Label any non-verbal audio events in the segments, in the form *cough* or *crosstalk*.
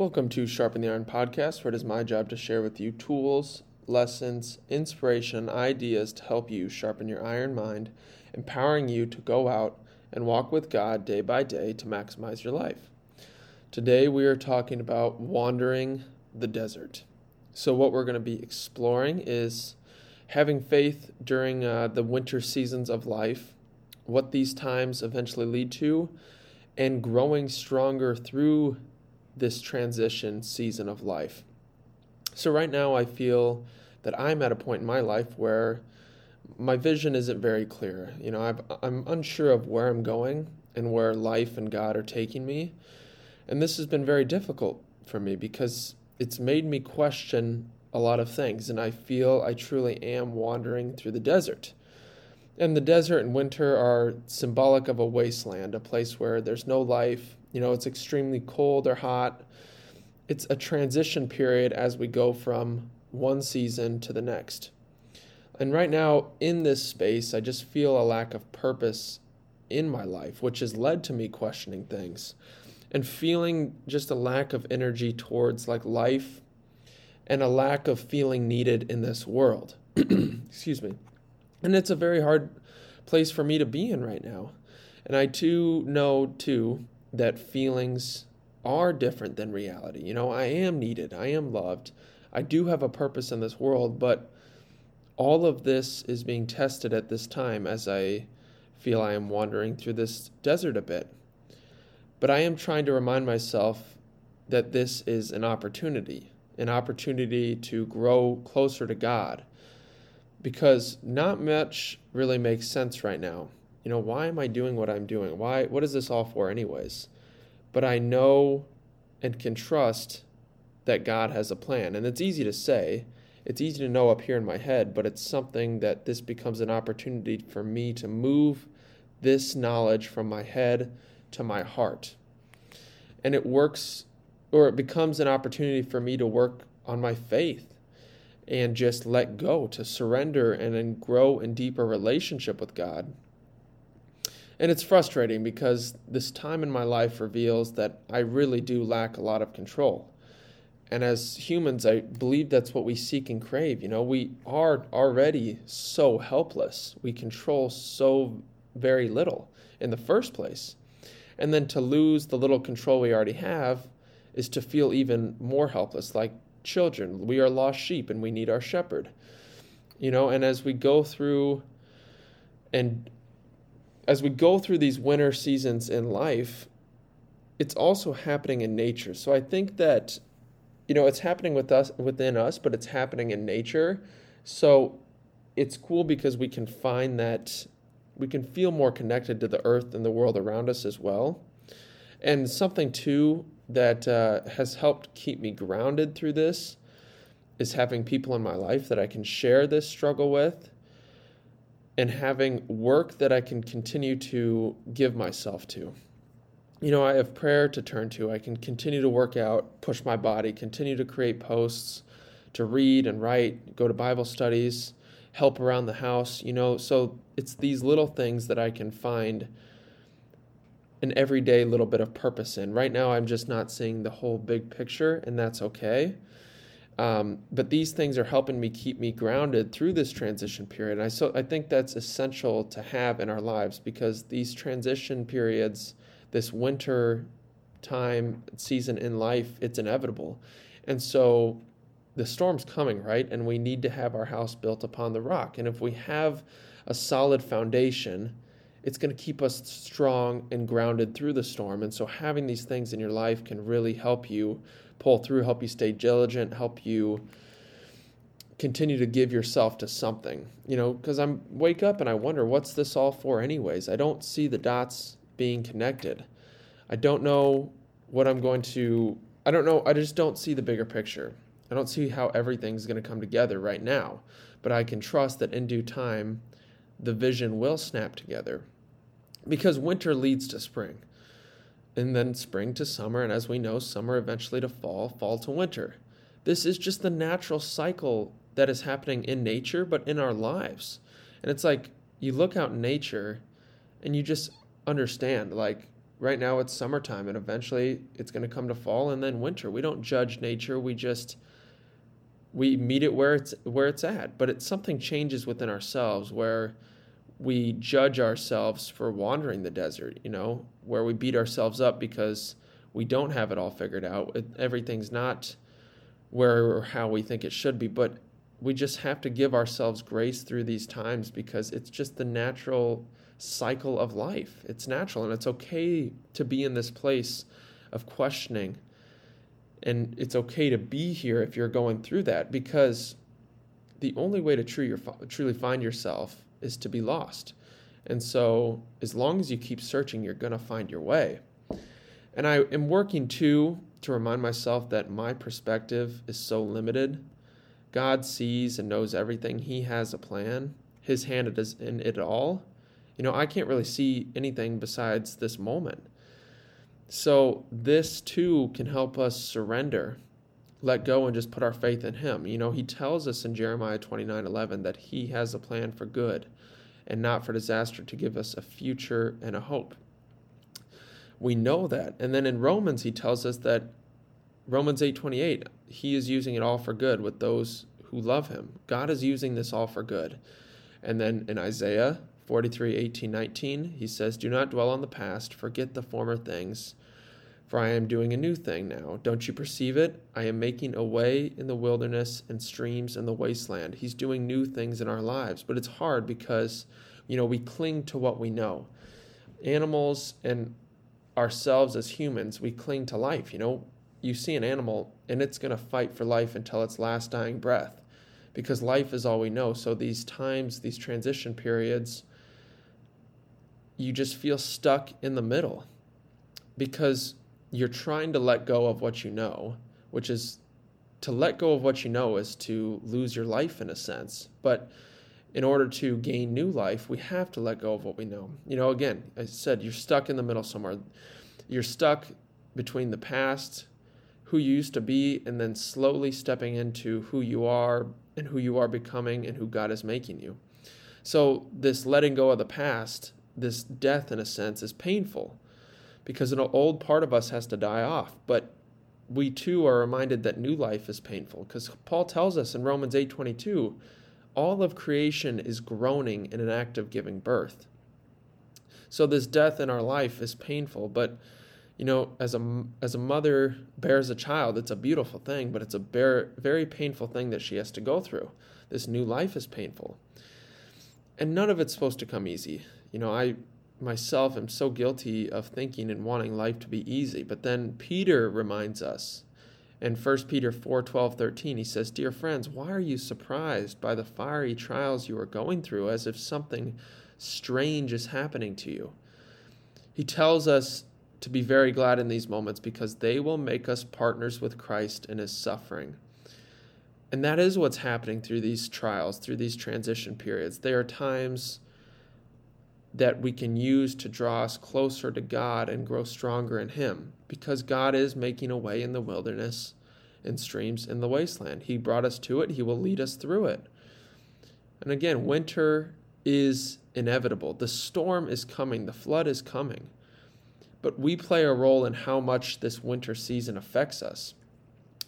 Welcome to Sharpen the Iron podcast, where it is my job to share with you tools, lessons, inspiration, ideas to help you sharpen your iron mind, empowering you to go out and walk with God day by day to maximize your life. Today, we are talking about wandering the desert. So, what we're going to be exploring is having faith during uh, the winter seasons of life, what these times eventually lead to, and growing stronger through this transition season of life. So, right now, I feel that I'm at a point in my life where my vision isn't very clear. You know, i am unsure of where I'm going and where life and God are taking me. And this has been very difficult for me because it's made me question a lot of things. And I feel I truly am wandering through the desert. And the desert and winter are symbolic of a wasteland, a place where there's no life. You know, it's extremely cold or hot. It's a transition period as we go from one season to the next. And right now, in this space, I just feel a lack of purpose in my life, which has led to me questioning things and feeling just a lack of energy towards like life and a lack of feeling needed in this world. *clears throat* Excuse me. And it's a very hard place for me to be in right now. And I too know too that feelings are different than reality. You know, I am needed, I am loved, I do have a purpose in this world, but all of this is being tested at this time as I feel I am wandering through this desert a bit. But I am trying to remind myself that this is an opportunity, an opportunity to grow closer to God. Because not much really makes sense right now. You know, why am I doing what I'm doing? Why what is this all for anyways? But I know and can trust that God has a plan. And it's easy to say, it's easy to know up here in my head, but it's something that this becomes an opportunity for me to move this knowledge from my head to my heart. And it works, or it becomes an opportunity for me to work on my faith and just let go, to surrender and then grow in deeper relationship with God. And it's frustrating because this time in my life reveals that I really do lack a lot of control. And as humans, I believe that's what we seek and crave. You know, we are already so helpless. We control so very little in the first place. And then to lose the little control we already have is to feel even more helpless, like children. We are lost sheep and we need our shepherd. You know, and as we go through and as we go through these winter seasons in life, it's also happening in nature. So I think that you know, it's happening with us within us, but it's happening in nature. So it's cool because we can find that we can feel more connected to the earth and the world around us as well. And something too that uh, has helped keep me grounded through this is having people in my life that I can share this struggle with and having work that I can continue to give myself to. You know, I have prayer to turn to. I can continue to work out, push my body, continue to create posts, to read and write, go to Bible studies, help around the house, you know. So it's these little things that I can find an everyday little bit of purpose in. Right now, I'm just not seeing the whole big picture, and that's okay. Um, but these things are helping me keep me grounded through this transition period. And I so I think that's essential to have in our lives because these transition periods, this winter time season in life, it's inevitable. And so the storm's coming, right? And we need to have our house built upon the rock. And if we have a solid foundation, it's going to keep us strong and grounded through the storm. And so having these things in your life can really help you pull through, help you stay diligent, help you continue to give yourself to something. You know, because I'm wake up and I wonder what's this all for anyways. I don't see the dots being connected. I don't know what I'm going to I don't know, I just don't see the bigger picture. I don't see how everything's going to come together right now, but I can trust that in due time the vision will snap together. Because winter leads to spring, and then spring to summer, and as we know, summer eventually to fall, fall to winter. This is just the natural cycle that is happening in nature, but in our lives. And it's like you look out in nature and you just understand, like, right now it's summertime and eventually it's going to come to fall and then winter. We don't judge nature. We just we meet it where it's where it's at. But it's something changes within ourselves where we judge ourselves for wandering the desert, you know, where we beat ourselves up because we don't have it all figured out. It, everything's not where or how we think it should be, but we just have to give ourselves grace through these times because it's just the natural cycle of life. It's natural and it's okay to be in this place of questioning. And it's okay to be here if you're going through that because the only way to truly find yourself is to be lost. And so, as long as you keep searching, you're going to find your way. And I am working too to remind myself that my perspective is so limited. God sees and knows everything, He has a plan, His hand is in it all. You know, I can't really see anything besides this moment. So, this too can help us surrender, let go, and just put our faith in Him. You know, He tells us in Jeremiah 29 11 that He has a plan for good and not for disaster to give us a future and a hope. We know that. And then in Romans, He tells us that Romans 8:28, He is using it all for good with those who love Him. God is using this all for good. And then in Isaiah 43, 18, 19, he says, Do not dwell on the past, forget the former things, for I am doing a new thing now. Don't you perceive it? I am making a way in the wilderness and streams in the wasteland. He's doing new things in our lives, but it's hard because, you know, we cling to what we know. Animals and ourselves as humans, we cling to life. You know, you see an animal and it's going to fight for life until its last dying breath because life is all we know. So these times, these transition periods, you just feel stuck in the middle because you're trying to let go of what you know, which is to let go of what you know is to lose your life in a sense. But in order to gain new life, we have to let go of what we know. You know, again, I said you're stuck in the middle somewhere. You're stuck between the past, who you used to be, and then slowly stepping into who you are and who you are becoming and who God is making you. So, this letting go of the past this death, in a sense, is painful because an old part of us has to die off. But we too are reminded that new life is painful because Paul tells us in Romans 8:22, all of creation is groaning in an act of giving birth. So this death in our life is painful, but you know, as a as a mother bears a child, it's a beautiful thing, but it's a bear, very painful thing that she has to go through. This new life is painful. And none of it's supposed to come easy you know, I myself am so guilty of thinking and wanting life to be easy. But then Peter reminds us in 1 Peter 4 12, 13, he says, Dear friends, why are you surprised by the fiery trials you are going through as if something strange is happening to you? He tells us to be very glad in these moments because they will make us partners with Christ in his suffering. And that is what's happening through these trials, through these transition periods. There are times that we can use to draw us closer to God and grow stronger in Him because God is making a way in the wilderness and streams in the wasteland. He brought us to it, He will lead us through it. And again, winter is inevitable. The storm is coming, the flood is coming. But we play a role in how much this winter season affects us,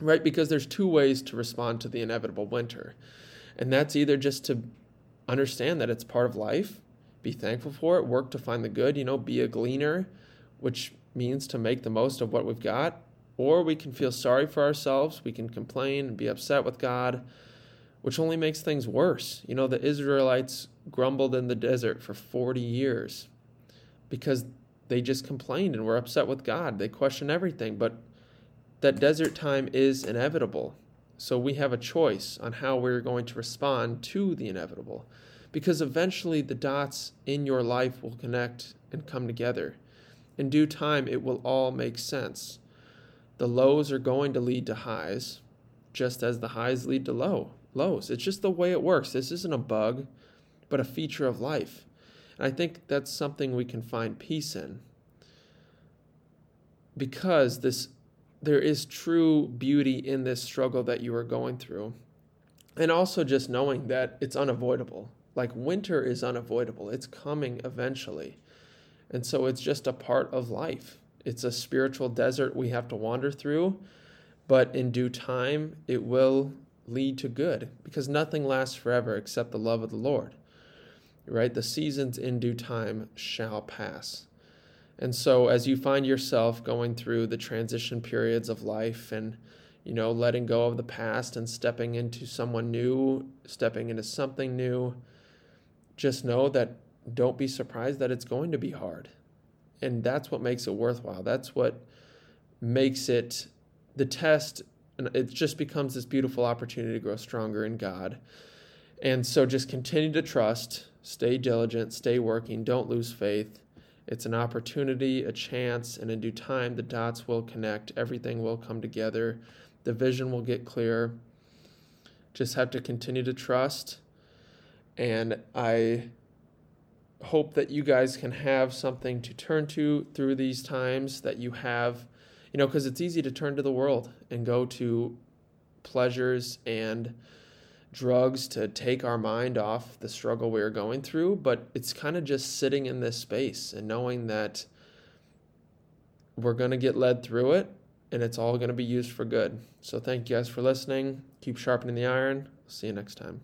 right? Because there's two ways to respond to the inevitable winter. And that's either just to understand that it's part of life be thankful for it, work to find the good, you know, be a gleaner, which means to make the most of what we've got. Or we can feel sorry for ourselves, we can complain and be upset with God, which only makes things worse. You know, the Israelites grumbled in the desert for 40 years because they just complained and were upset with God. They questioned everything, but that desert time is inevitable. So we have a choice on how we're going to respond to the inevitable because eventually the dots in your life will connect and come together. In due time, it will all make sense. The lows are going to lead to highs, just as the highs lead to low lows. It's just the way it works. This isn't a bug, but a feature of life. And I think that's something we can find peace in. Because this there is true beauty in this struggle that you are going through. And also just knowing that it's unavoidable. Like winter is unavoidable, it's coming eventually. And so it's just a part of life. It's a spiritual desert we have to wander through, but in due time, it will lead to good because nothing lasts forever except the love of the Lord. Right? The seasons in due time shall pass. And so as you find yourself going through the transition periods of life and you know, letting go of the past and stepping into someone new, stepping into something new, just know that don't be surprised that it's going to be hard. And that's what makes it worthwhile. That's what makes it the test. And it just becomes this beautiful opportunity to grow stronger in God. And so just continue to trust, stay diligent, stay working, don't lose faith. It's an opportunity, a chance, and in due time, the dots will connect, everything will come together the vision will get clear. Just have to continue to trust. And I hope that you guys can have something to turn to through these times that you have, you know, because it's easy to turn to the world and go to pleasures and drugs to take our mind off the struggle we are going through, but it's kind of just sitting in this space and knowing that we're going to get led through it and it's all going to be used for good. So thank you guys for listening. Keep sharpening the iron. See you next time.